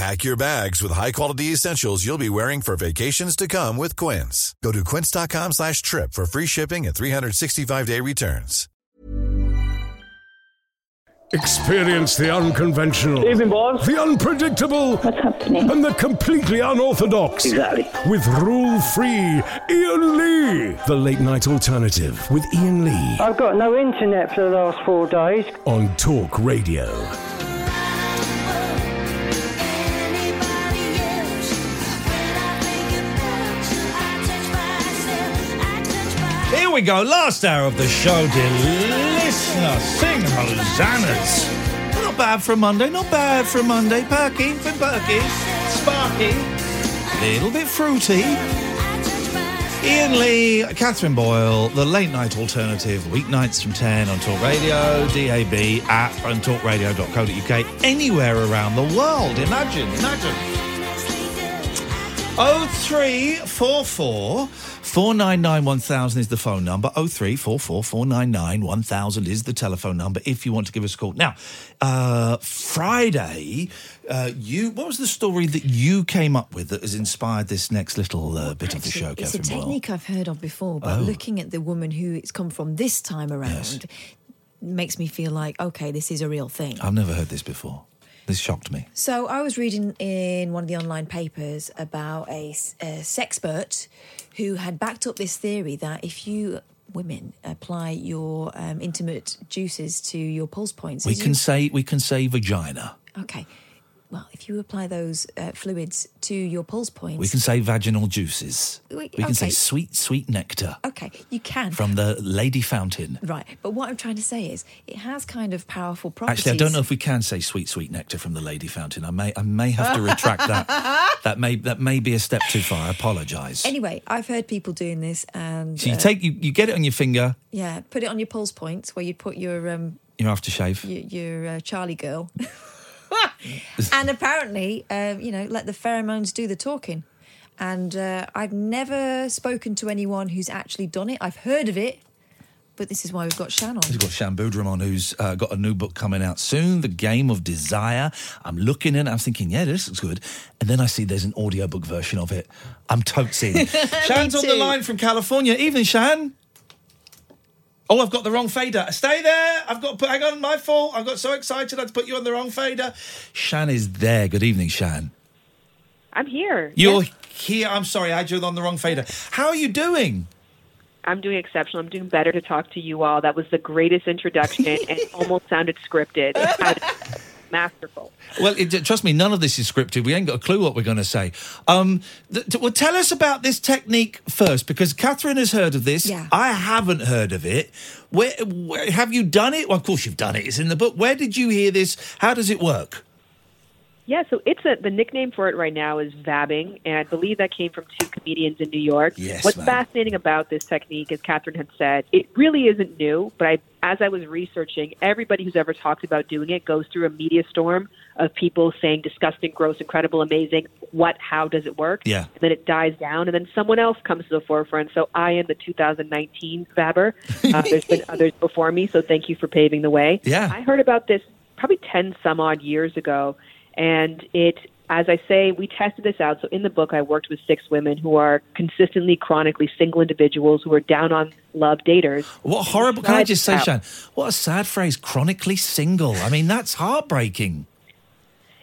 Pack your bags with high-quality essentials you'll be wearing for vacations to come with Quince. Go to quince.com slash trip for free shipping and 365-day returns. Experience the unconventional, Evening, boss. the unpredictable, What's happening? and the completely unorthodox. Exactly. With rule-free Iain Lee. The Late Night Alternative with Iain Lee I've got no internet for the last four days. on Talk Radio. Here we go, last hour of the show, dear listener. Sing hosannas. Not bad for a Monday, not bad for a Monday. Perky, bit perky, sparky, little bit fruity. Iain Lee, Catherine Boyle, the late night alternative, weeknights from 10 on Talk Radio, DAB, app, and talkradio.co.uk, anywhere around the world. Imagine, imagine. 0344 499 1000 is the phone number. 0344 499 1000 is the telephone number if you want to give us a call. Now, uh, Friday, uh, you what was the story that you came up with that has inspired this next little uh, bit of the show, It's a Catherine technique I've heard of before, but Oh. looking at the woman who it's come from this time around makes me feel like, okay, this is a real thing. I've never heard this before. This shocked me. So I was reading in one of the online papers about a sexpert who had backed up this theory that if you women apply your um, intimate juices to your pulse points, We can you- say we can say vagina. okay. Well, if you apply those uh, fluids to your pulse points, We can say vaginal juices. We- We can say sweet, sweet nectar okay, you can from the lady fountain. Right, but what I'm trying to say is, it has kind of powerful properties. Actually, I don't know if we can say sweet, sweet nectar from the lady fountain. I may, I may have to retract that. That may, that may be a step too far. I apologise. Anyway, I've heard people doing this, and So you uh, take, you, you get it on your finger, yeah, put it on your pulse points where you'd put your um your aftershave. your, your uh, Charlie girl, and apparently, um, you know, let the pheromones do the talking. And uh, I've never spoken to anyone who's actually done it. I've heard of it, but this is why we've got Shan on. We've got Shan Boodram on, who's uh, got a new book coming out soon, The Game of Desire. I'm looking it, I'm thinking, yeah, this looks good. And then I see there's an audiobook version of it. I'm totes in. Shan's on the line from California. Evening, Shan. Oh, I've got the wrong fader. Stay there. I've got hang on, my fault. I got so excited I had to put you on the wrong fader. Shan is there. Good evening, Shan. I'm here. You're Yes, here. I'm sorry, I had you on the wrong fader. How are you doing? I'm doing exceptional. I'm doing better to talk to you all. That was the greatest introduction and it almost sounded scripted. It had- masterful. Well, it, trust me, none of this is scripted. We ain't got a clue what we're going to say. Um, th- t- well, tell us about this technique first, because Catherine has heard of this. Yeah. I haven't heard of it. Where, where have you done it? Well, of course you've done it. It's in the book. Where did you hear this? How does it work? Yeah, so it's a the nickname for it right now is vabbing, and I believe that came from two comedians in New York. Yes, What's fascinating about this technique, as Catherine had said, it really isn't new. But I, as I was researching, everybody who's ever talked about doing it goes through a media storm of people saying disgusting, gross, incredible, amazing. What? How does it work? Yeah. And then it dies down, and then someone else comes to the forefront. So I am the 2019 vabber. Uh, there's been others before me, so thank you for paving the way. Yeah. I heard about this probably 10 some odd years ago. And it, as I say, we tested this out. So in the book, I worked with six women who are consistently, chronically single individuals who are down on love daters. What horrible, can I just say, out. Shan, what a sad phrase, chronically single. I mean, that's heartbreaking.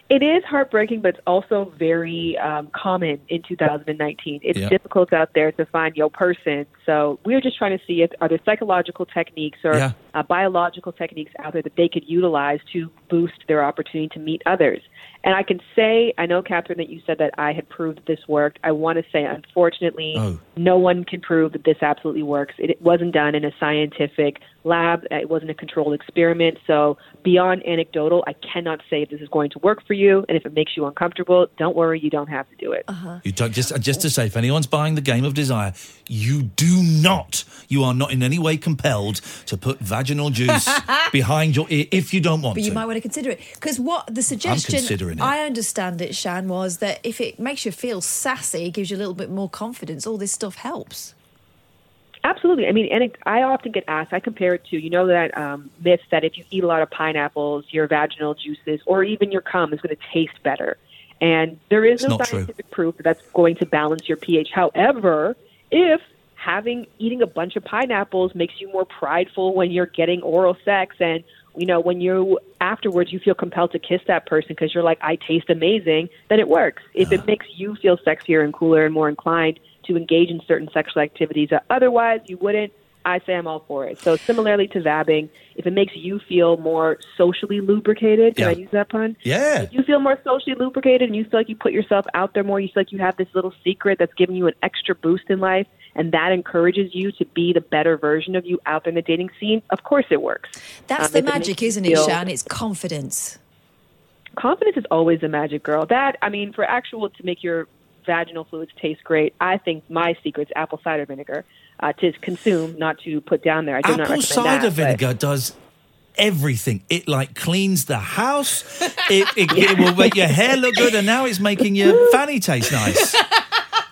It is heartbreaking, but it's also very um, common in 2019. It's Yeah. difficult out there to find your person. So we're just trying to see if are there psychological techniques or Yeah. Uh, biological techniques out there that they could utilize to boost their opportunity to meet others. And I can say, I know, Catherine, that you said that I had proved this worked. I want to say, unfortunately, Oh. no one can prove that this absolutely works. It, it wasn't done in a scientific lab. Uh, it wasn't a controlled experiment. So beyond anecdotal, I cannot say if this is going to work for you. And if it makes you uncomfortable, don't worry, you don't have to do it. Uh-huh. You don't just uh, just to say, if anyone's buying the game of desire, you do not. You are not in any way compelled to put vaginal juice behind your ear if you don't want But to. But you might want to consider it because what the suggestion considering it. I understand it, Shan, was that if it makes you feel sassy, gives you a little bit more confidence, all this stuff helps. Absolutely. I mean, and it, I often get asked. I compare it to you know that um, myth that if you eat a lot of pineapples, your vaginal juices or even your cum is going to taste better. And there is It's no not true. scientific proof that that's going to balance your pH. However, if having eating a bunch of pineapples makes you more prideful when you're getting oral sex and you know when you afterwards you feel compelled to kiss that person because you're like I taste amazing, then it works. If it makes you feel sexier and cooler and more inclined to engage in certain sexual activities that otherwise you wouldn't, I say I'm all for it. So similarly to vabbing, if it makes you feel more socially lubricated, can Yeah. I use that pun? Yeah. If you feel more socially lubricated and you feel like you put yourself out there more, you feel like you have this little secret that's giving you an extra boost in life, and that encourages you to be the better version of you out there in the dating scene, of course it works. That's Um, the if magic, makes you isn't it, feel- Shan? It's confidence. confidence is always the magic girl. That I mean, for actual to make your vaginal fluids taste great, I think my secret's apple cider vinegar uh, to consume, not to put down there. I do not Apple recommend cider that, but- vinegar does everything. It like cleans the house. It, it, it will make your hair look good, and now it's making your fanny taste nice.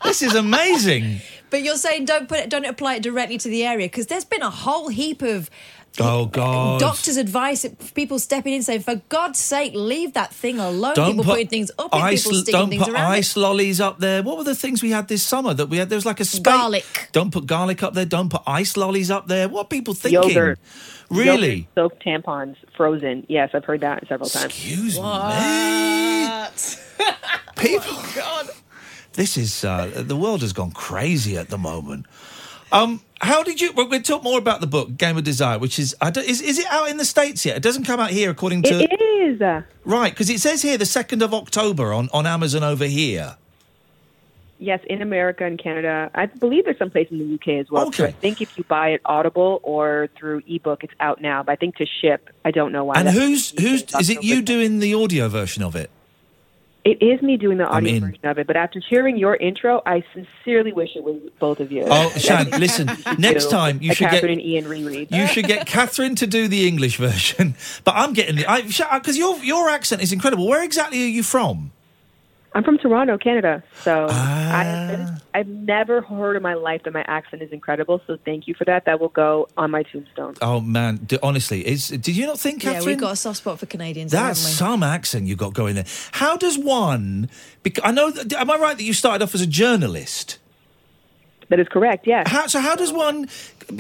This is amazing. But you're saying don't put it, don't apply it directly to the area because there's been a whole heap of Oh God! doctors' advice, people stepping in saying, "For God's sake, leave that thing alone." Don't people put putting things up and ice, people sticking don't things put around. it. ice lollies up there. What were the things we had this summer that we had? There was like a space. Garlic. Don't put garlic up there. Don't put ice lollies up there. What are people thinking? Yogurt. Really? Yogurt soaked tampons, frozen. Yes, I've heard that several times. Excuse me. People. God. This is uh, the world has gone crazy at the moment. Um, how did you? Well, we'll talk more about the book Game of Desire, which is I don't, is is it out in the states yet? It doesn't come out here according to It is. Right because it says here the second of October on on Amazon over here. Yes, in America and Canada. I believe there's some place in the UK as well. Okay. So I think if you buy it Audible or through ebook, it's out now. But I think to ship, I don't know why. And who's who's is it? You doing the audio version of it? It is me doing the audio version of it. But after hearing your intro, I sincerely wish it was both of you. Oh, Shan, listen. Next time you should get Catherine and Iain reread. You should get Catherine to do the English version, but I'm getting the because your your accent is incredible. Where exactly are you from? I'm from Toronto, Canada. So Ah. I, I've never heard in my life that my accent is incredible. So thank you for that. That will go on my tombstone. Oh man, d- honestly, is did you not think, yeah, Catherine? we've got a soft spot for Canadians, that's some accent you got going there. How does one? Bec- I know. Am I right that you started off as a journalist? That is correct. Yes. How, so how does one?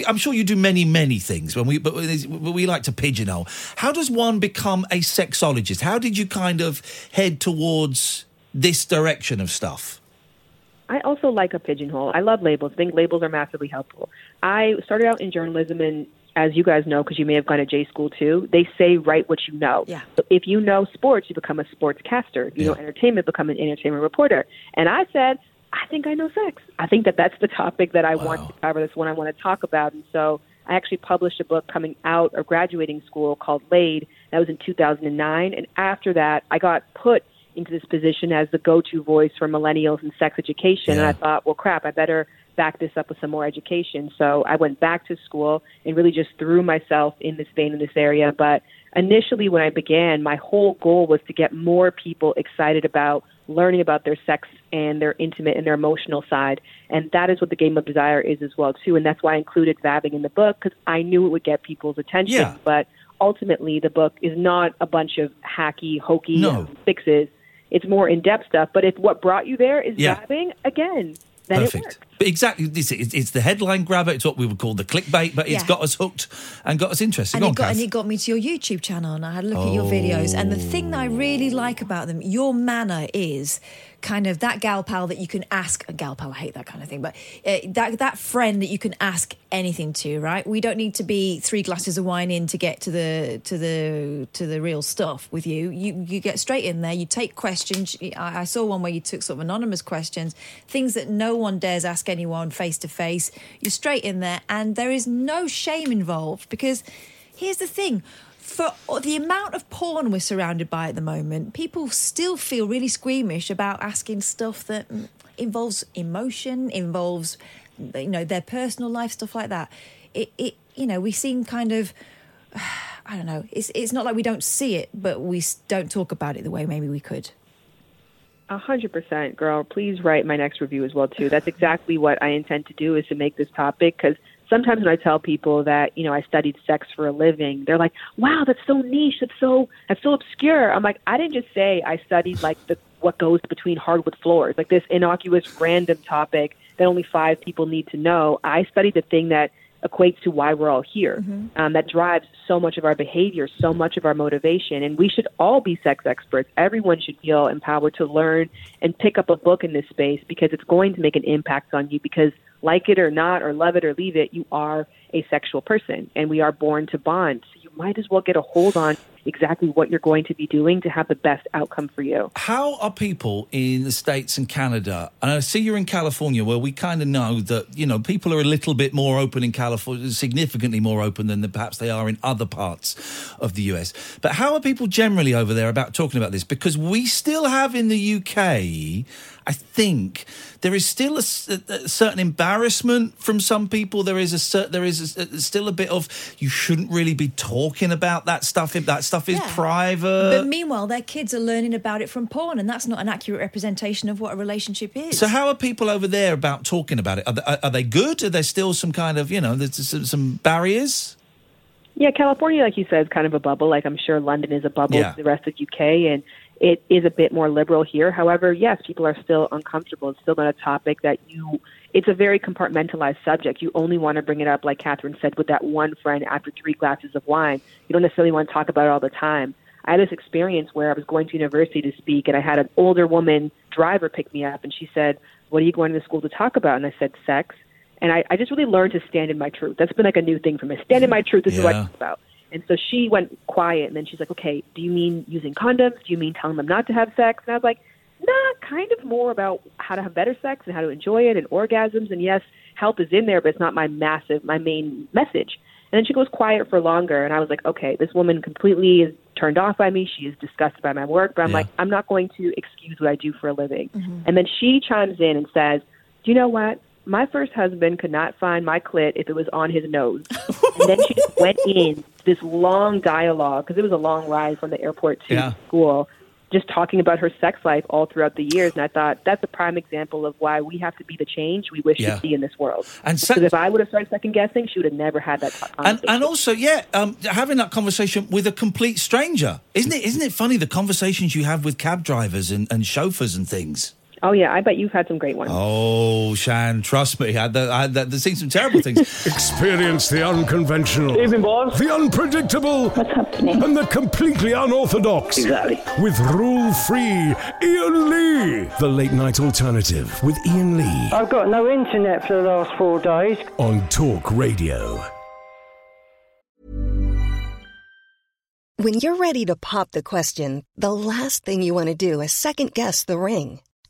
I'm sure you do many, many things. When we, but we like to pigeonhole. How does one become a sexologist? How did you kind of head towards this direction of stuff? I also like a pigeonhole. I love labels. I think labels are massively helpful. I started out in journalism, and as you guys know, because you may have gone to J school too, they say write what you know. Yeah. So if you know sports, you become a sportscaster. If you know Yeah. entertainment, become an entertainment reporter. And I said, I think I know sex. I think that that's the topic that I want to cover. That's one I want to talk about. And so I actually published a book coming out of graduating school called Laid. That was in 2009. And after that, I got put into this position as the go-to voice for millennials in sex education. And I thought, well, crap, I better back this up with some more education. So I went back to school and really just threw myself in this vein in this area. But initially, when I began, my whole goal was to get more people excited about learning about their sex and their intimate and their emotional side. And that is what the Game of Desire is as well, too. And that's why I included vabbing in the book because I knew it would get people's attention. Yeah. But ultimately, the book is not a bunch of hacky, hokey No. fixes. It's more in-depth stuff. But if what brought you there is Yeah. vabbing, again, then it Perfect. works. But exactly, it's, it's, it's the headline grabber. It's what we would call the clickbait, but it's Yeah. got us hooked and got us interested. And Go it, on, got, Kath. and it got me to your YouTube channel, and I had a look at your videos. And the thing that I really like about them, your manner is kind of that gal pal that you can ask a gal pal. I hate that kind of thing, but uh, that that friend that you can ask anything to. Right? We don't need to be three glasses of wine in to get to the to the to the real stuff with you. You you get straight in there. You take questions. I, I saw one where you took sort of anonymous questions, things that no one dares ask anyone face to face. You're straight in there, and there is no shame involved because here's the thing. For the amount of porn we're surrounded by at the moment, people still feel really squeamish about asking stuff that mm, involves emotion, involves you know their personal life, stuff like that. It, it you know, we seem kind of I don't know. It's it's not like we don't see it, but we don't talk about it the way maybe we could. A hundred percent, girl. Please write my next review as well too. That's exactly what I intend to do is to make this topic because sometimes when I tell people that you know I studied sex for a living, they're like, "Wow, that's so niche. That's so that's so obscure." I'm like, I didn't just say I studied like the what goes between hardwood floors, like this innocuous random topic that only five people need to know. I studied the thing that equates to why we're all here. Um, that drives so much of our behavior, so much of our motivation. And we should all be sex experts. Everyone should feel empowered to learn and pick up a book in this space because it's going to make an impact on you because like it or not, or love it or leave it, you are a sexual person and we are born to bond. So you might as well get a hold on exactly what you're going to be doing to have the best outcome for you. How are people in the States and Canada? And I see you're in California, where we kind of know that, you know, people are a little bit more open in California, significantly more open than perhaps they are in other parts of the US. But how are people generally over there about talking about this? Because we still have in the UK, I think, there is still a certain embarrassment from some people. There is a there is a, still a bit of you shouldn't really be talking about that stuff if that stuff is Yeah. private. but meanwhile, their kids are learning about it from porn, and that's not an accurate representation of what a relationship is. So how are people over there about talking about it? Are they, are- are they good? Are there still some kind of you know there's some, some barriers? Yeah, California, like you said, is kind of a bubble. Like I'm sure London is a bubble Yeah. to the rest of the UK, and it is a bit more liberal here. However, yes, people are still uncomfortable. It's still not a topic that you. It's a very compartmentalized subject. You only want to bring it up, like Catherine said, with that one friend after three glasses of wine. You don't necessarily want to talk about it all the time. I had this experience where I was going to university to speak, and I had an older woman driver pick me up, and she said, "What are you going to school to talk about?" And I said, "Sex." And I, I just really learned to stand in my truth. That's been like a new thing for me. Stand in my truth. This is what I Yeah. talk about. And so she went quiet, and then she's like, "Okay, do you mean using condoms? Do you mean telling them not to have sex?" And I was like, "Nah, kind of more about how to have better sex and how to enjoy it and orgasms. And yes, help is in there, but it's not my massive, my main message." And then she goes quiet for longer, and I was like, "Okay, this woman completely is turned off by me. She is disgusted by my work." But I'm Yeah. like, "I'm not going to excuse what I do for a living." Mm-hmm. And then she chimes in and says, "Do you know what?" My first husband could not find my clit if it was on his nose. and then she just went in this long dialogue because it was a long ride from the airport to Yeah. school, just talking about her sex life all throughout the years. And I thought that's a prime example of why we have to be the change we wish Yeah. to see in this world. And se- Because if I would have started second guessing, she would have never had that And and also yeah, um, having that conversation with a complete stranger, isn't it? Isn't it funny the conversations you have with cab drivers and, and chauffeurs and things? Oh yeah, I bet you've had some great ones. Oh, Shan, trust me, I had, the, I had seen some terrible things. Experience the unconventional, Evening, boss. the unpredictable, What's happening? and the completely unorthodox. Exactly. With rule free Iain Lee. The late night alternative with Iain Lee I've got no internet for the last four days. on Talk Radio. When you're ready to pop the question, the last thing you want to do is second guess the ring.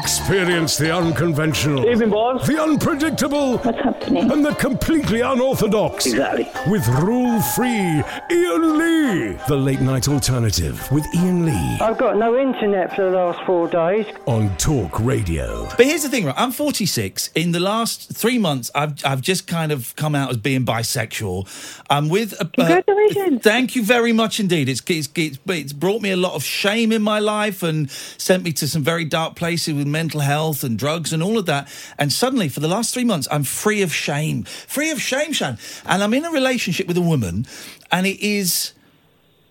Experience the unconventional, Evening, boys. the unpredictable, What's happening? and the completely unorthodox. Exactly. With rule free Iain Lee. The late night alternative with Iain Lee I've got no internet for the last four days. on Talk Radio. But here's the thing, right? I'm 46. In the last three months, I've I've just kind of come out as being bisexual. I'm with. A, uh, Congratulations. thank you very much indeed. It's, it's it's it's brought me a lot of shame in my life and sent me to some very dark places with mental health and drugs and all of that. And suddenly, for the last three months, I'm free of shame, free of shame, Shan. And I'm in a relationship with a woman, and it is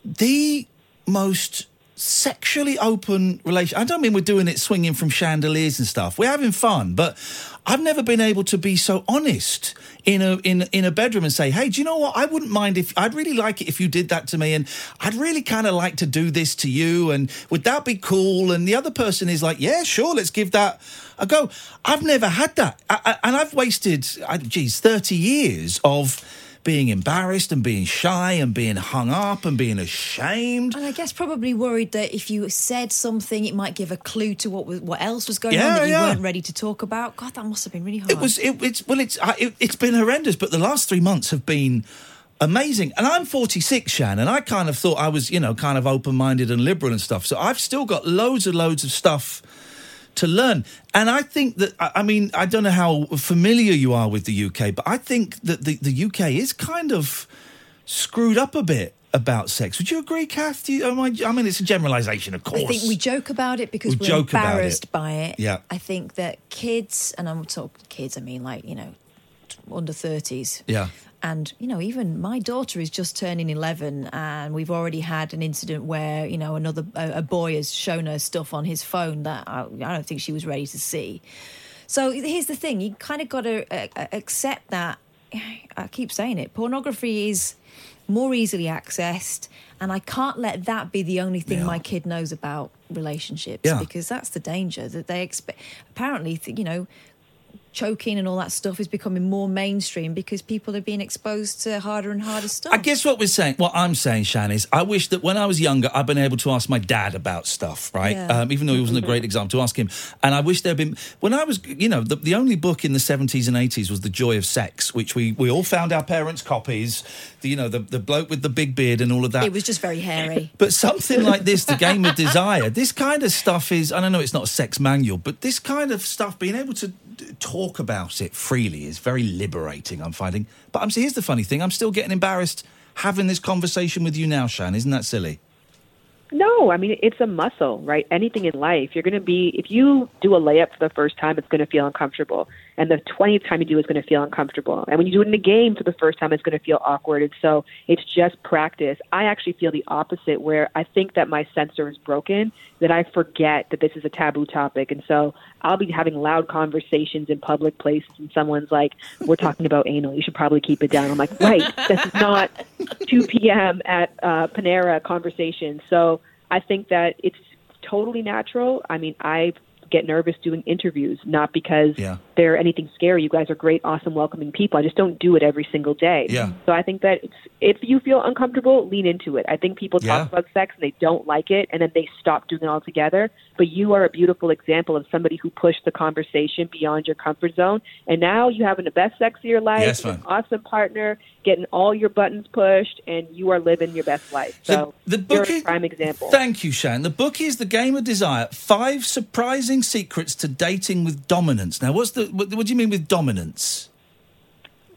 the most sexually open relation. I don't mean we're doing it swinging from chandeliers and stuff. We're having fun, but I've never been able to be so honest in a in in a bedroom and say, "Hey, do you know what? I wouldn't mind if I'd really like it if you did that to me, and I'd really kind of like to do this to you, and would that be cool?" And the other person is like, "Yeah, sure, let's give that a go." I've never had that, I, I, and I've wasted, I, geez, thirty years of being embarrassed and being shy and being hung up and being ashamed. And I guess probably worried that if you said something, it might give a clue to what was, what else was going Yeah, on that you yeah. weren't ready to talk about. God, that must have been really hard. It was. It, it's well. It's. I, it, it's been horrendous. But the last three months have been amazing. And I'm 46, Shan, and I kind of thought I was, you know, kind of open-minded and liberal and stuff. So I've still got loads and loads of stuff to learn. And I think that. I mean, I don't know how familiar you are with the UK, but I think that the the UK is kind of screwed up a bit about sex. Would you agree, Kath? Do you, I, I mean, it's a generalisation, of course. I think we joke about it because We are embarrassed it. by it. Yeah. I think that kids, and I'm talking kids, I mean like, you know, under 30s. Yeah. And, you know, even my daughter is just turning 11, and we've already had an incident where, you know, another a, a boy has shown her stuff on his phone that I, I don't think she was ready to see. So here's the thing you kind of got to uh, uh, accept that. I keep saying it pornography is more easily accessed, and I can't let that be the only thing Yeah. my kid knows about relationships Yeah. because that's the danger that they expect. Apparently, th- you know, choking and all that stuff is becoming more mainstream because people are being exposed to harder and harder stuff. I guess what we're saying, what I'm saying, Shan, is I wish that when I was younger, I'd been able to ask my dad about stuff, right? Yeah. Um, even though he wasn't a great example to ask him. And I wish there'd been, when I was, you know, the, the only book in the 70s and 80s was The Joy of Sex, which we, we all found our parents' copies, the, you know, the, the bloke with the big beard and all of that. it was just very hairy. But something like this, the game of desire, this kind of stuff is, I don't know, it's not a sex manual, but this kind of stuff, being able to talk about it freely is very liberating, I'm finding. But um, I'm, here's the funny thing I'm still getting embarrassed having this conversation with you now, Shan. Isn't that silly? No, I mean it's a muscle, right? Anything in life, you're going to be if you do a layup for the first time, it's going to feel uncomfortable, and the twentieth time you do, it's going to feel uncomfortable. And when you do it in a game for the first time, it's going to feel awkward. And so it's just practice. I actually feel the opposite, where I think that my sensor is broken, that I forget that this is a taboo topic, and so I'll be having loud conversations in public places, and someone's like, "We're talking about anal. You should probably keep it down." I'm like, "Right, this is not 2 p.m. at uh, Panera conversation." So I think that it's totally natural. I mean, I get nervous doing interviews, not because Yeah. they're anything scary. You guys are great, awesome, welcoming people. I just don't do it every single day. Yeah. So I think that it's, if you feel uncomfortable, lean into it. I think people Yeah. talk about sex and they don't like it, and then they stop doing it altogether. But you are a beautiful example of somebody who pushed the conversation beyond your comfort zone, and now you're having the best sex of your life, an awesome partner, getting all your buttons pushed, and you are living your best life. So the, the book you're is, prime example. Thank you, Shan. The book is The Game of Desire Five Surprising Secrets to Dating with Dominance. Now, what's the, what, what do you mean with dominance?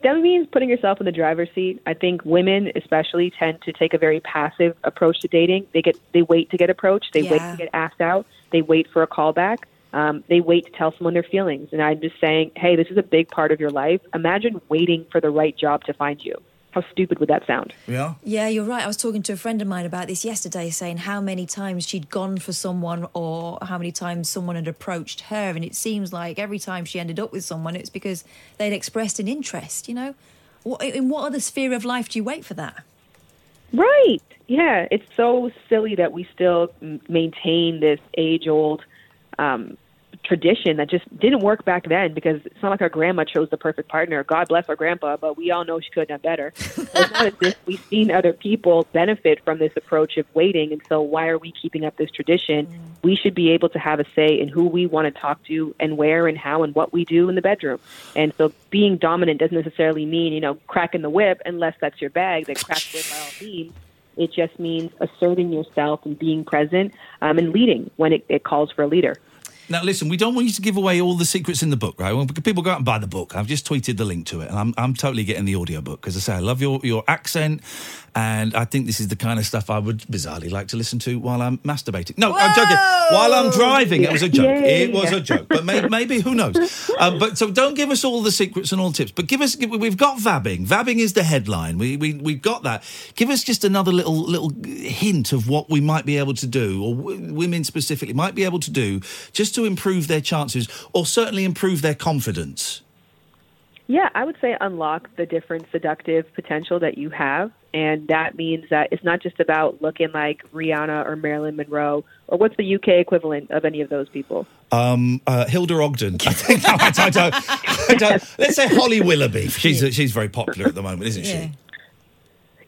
That means putting yourself in the driver's seat. I think women, especially, tend to take a very passive approach to dating. They get they wait to get approached. They wait to get asked out. They wait for a callback. Um, they wait to tell someone their feelings. And I'm just saying, hey, this is a big part of your life. Imagine waiting for the right job to find you. How stupid would that sound? Yeah. Yeah, you're right. I was talking to a friend of mine about this yesterday, saying how many times she'd gone for someone or how many times someone had approached her. And it seems like every time she ended up with someone, it's because they'd expressed an interest, you know? In what other sphere of life do you wait for that? Right. Yeah. It's so silly that we still maintain this age old um, tradition that just didn't work back then because it's not like our grandma chose the perfect partner. God bless our grandpa, but we all know she could have done better. it's not as if we've seen other people benefit from this approach of waiting, and so why are we keeping up this tradition? We should be able to have a say in who we want to talk to and where and how and what we do in the bedroom. And so being dominant doesn't necessarily mean, you know, cracking the whip unless that's your bag, then crack the whip by all means. It just means asserting yourself and being present um, and leading when it, it calls for a leader. Now, listen, we don't want you to give away all the secrets in the book, right? Well, people go out and buy the book. I've just tweeted the link to it, and I'm, I'm totally getting the audiobook because I say I love your, your accent, and I think this is the kind of stuff I would bizarrely like to listen to while I'm masturbating. No, I'm joking. While I'm driving, it was a joke. It was a joke, but maybe, maybe who knows? Um, but so don't give us all the secrets and all the tips, but give us. We've got vabbing. Vabbing is the headline. We we we've got that. Give us just another little little hint of what we might be able to do, or w- women specifically might be able to do, just to improve their chances, or certainly improve their confidence. Yeah, I would say unlock the different seductive potential that you have. And that means that it's not just about looking like Rihanna or Marilyn Monroe or what's the UK equivalent of any of those people. Um, uh, Hilda Ogden. I think. No, I, I don't, I don't, let's say Holly Willoughby. She's she's very popular at the moment, isn't she?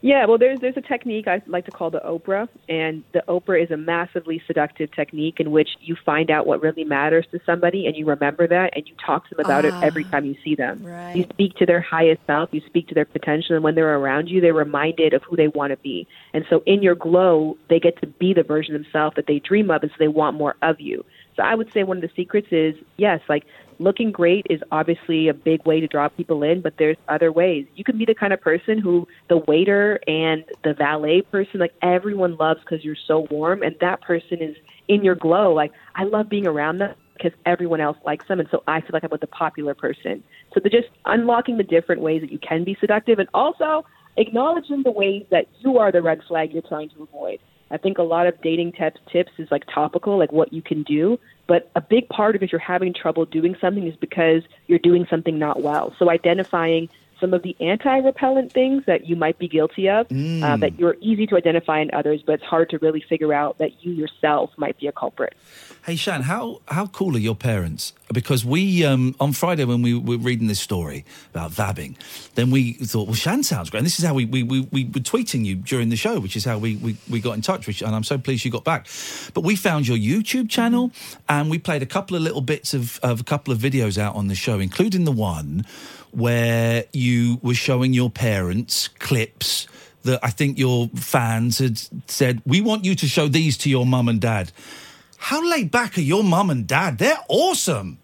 Yeah, well, there's there's a technique I like to call the Oprah, and the Oprah is a massively seductive technique in which you find out what really matters to somebody, and you remember that, and you talk to them about it every ah, time you see them. Right. You speak to their highest self, you speak to their potential, and when they're around you, they're reminded of who they want to be. And so, in your glow, they get to be the version of themselves that they dream of, and so they want more of you. So, I would say one of the secrets is yes, like looking great is obviously a big way to draw people in, but there's other ways. You can be the kind of person who the waiter and the valet person, like everyone loves because you're so warm, and that person is in your glow. Like I love being around them because everyone else likes them, and so I feel like I'm with the popular person. So they're just unlocking the different ways that you can be seductive, and also acknowledging the ways that you are the red flag you're trying to avoid. I think a lot of dating tips tips is like topical, like what you can do. But a big part of if you're having trouble doing something is because you're doing something not well. So identifying some of the anti-repellent things that you might be guilty of, uh, that you're easy to identify in others, but it's hard to really figure out that you yourself might be a culprit. Hey Shan, how how cool are your parents? Because we um, on Friday when we were reading this story about vabbing, then we thought, well, Shan sounds great. And this is how we we, we, we were tweeting you during the show, which is how we, we, we got in touch. Which and I'm so pleased you got back. But we found your YouTube channel and we played a couple of little bits of, of a couple of videos out on the show, including the one where you were showing your parents clips that I think your fans had said, we want you to show these to your mum and dad. How laid back are your mum and dad? They're awesome.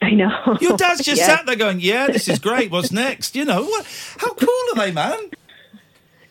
I know. Your dad's just Yeah. sat there going, "Yeah, this is great. What's next?" You know what? How cool are they, man?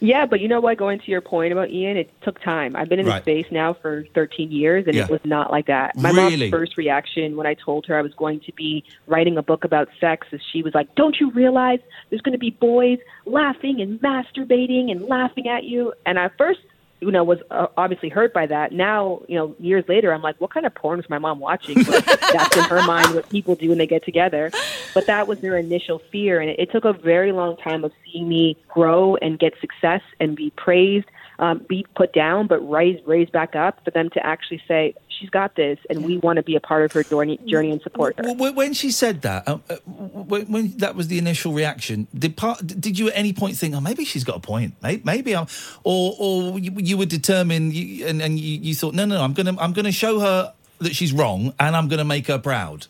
Yeah, but you know what? Going to your point about Iain, it took time. I've been in Right. this space now for 13 years, and Yeah. it was not like that. My Really? mom's first reaction when I told her I was going to be writing a book about sex is she was like, "Don't you realize there's going to be boys laughing and masturbating and laughing at you?" And I first, you know, was uh, obviously hurt by that. Now, you know, years later, I'm like, "What kind of porn is my mom watching?" But that's in her mind what people do when they get together. But that was their initial fear, and it, it took a very long time of seeing me grow and get success and be praised, um, be put down, but raised raised back up for them to actually say, "She's got this," and we want to be a part of her journey, journey and support her. When she said that, uh, uh, when, when that was the initial reaction, did part, did you at any point think, "Oh, maybe she's got a point"? Maybe, maybe I'm, or or you, you were determined, and and you, you thought, "No, no, no, I'm gonna I'm gonna show her that she's wrong, and I'm gonna make her proud."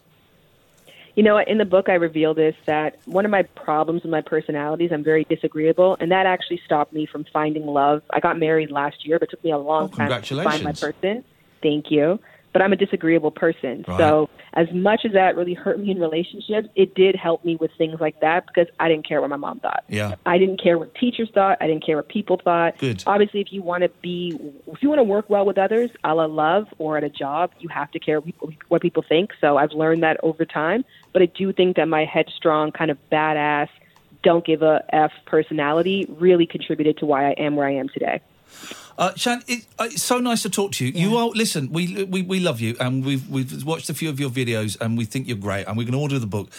You know, in the book, I reveal this that one of my problems with my personality is I'm very disagreeable, and that actually stopped me from finding love. I got married last year, but it took me a long Oh, time to find my person. Thank you. But I'm a disagreeable person. Right. So, as much as that really hurt me in relationships, it did help me with things like that because I didn't care what my mom thought. Yeah. I didn't care what teachers thought. I didn't care what people thought. Good. Obviously, if you want to be, if you want to work well with others, a la love or at a job, you have to care what people, what people think. So I've learned that over time. But I do think that my headstrong, kind of badass, don't give a f personality really contributed to why I am where I am today. Uh, Shan, it, uh, it's so nice to talk to you. You are listen. We, we we love you, and we've we've watched a few of your videos, and we think you're great, and we're going to order the book.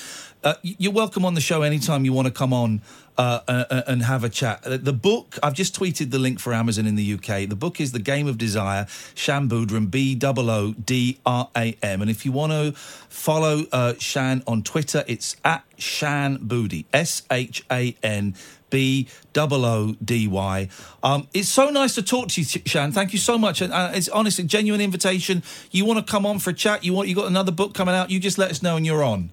Uh, you're welcome on the show anytime you want to come on uh, uh, uh, and have a chat. Uh, The book I've just tweeted the link for Amazon in the UK. The book is The Game of Desire. Shan Boodram, B O O D R A M. And if you want to follow uh, Shan on Twitter, it's at Shan Boody. S H A N. B double O D Y. Um, it's so nice to talk to you, Shan. Thank you so much. And uh, it's honestly genuine invitation. You want to come on for a chat? You want? You got another book coming out? You just let us know, and you're on.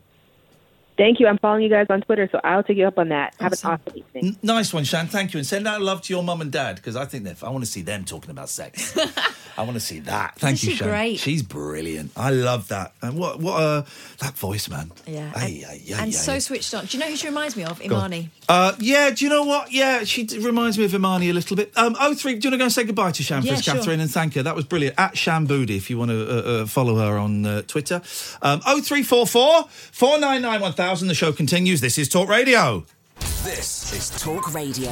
Thank you. I'm following you guys on Twitter, so I'll take you up on that. Have an awesome evening. N- nice one, Shan. Thank you, and send out love to your mum and dad because I think that I want to see them talking about sex. I want to see that. Thank Isn't you, she Shan. great? She's brilliant. I love that. And what what uh that voice, man. Yeah. Ay, and ay, ay, and ay, so ay. switched on. Do you know who she reminds me of? Imani. Uh, yeah, do you know what? Yeah, she d- reminds me of Imani a little bit. Um, oh, three, do you want to go and say goodbye to Shan Yeah, first, sure. Catherine, and thank her? That was brilliant. At Shan Boody, if you want to uh, uh, follow her on uh, Twitter. Um, 0344 499 1000. The show continues. This is Talk Radio. This is Talk Radio.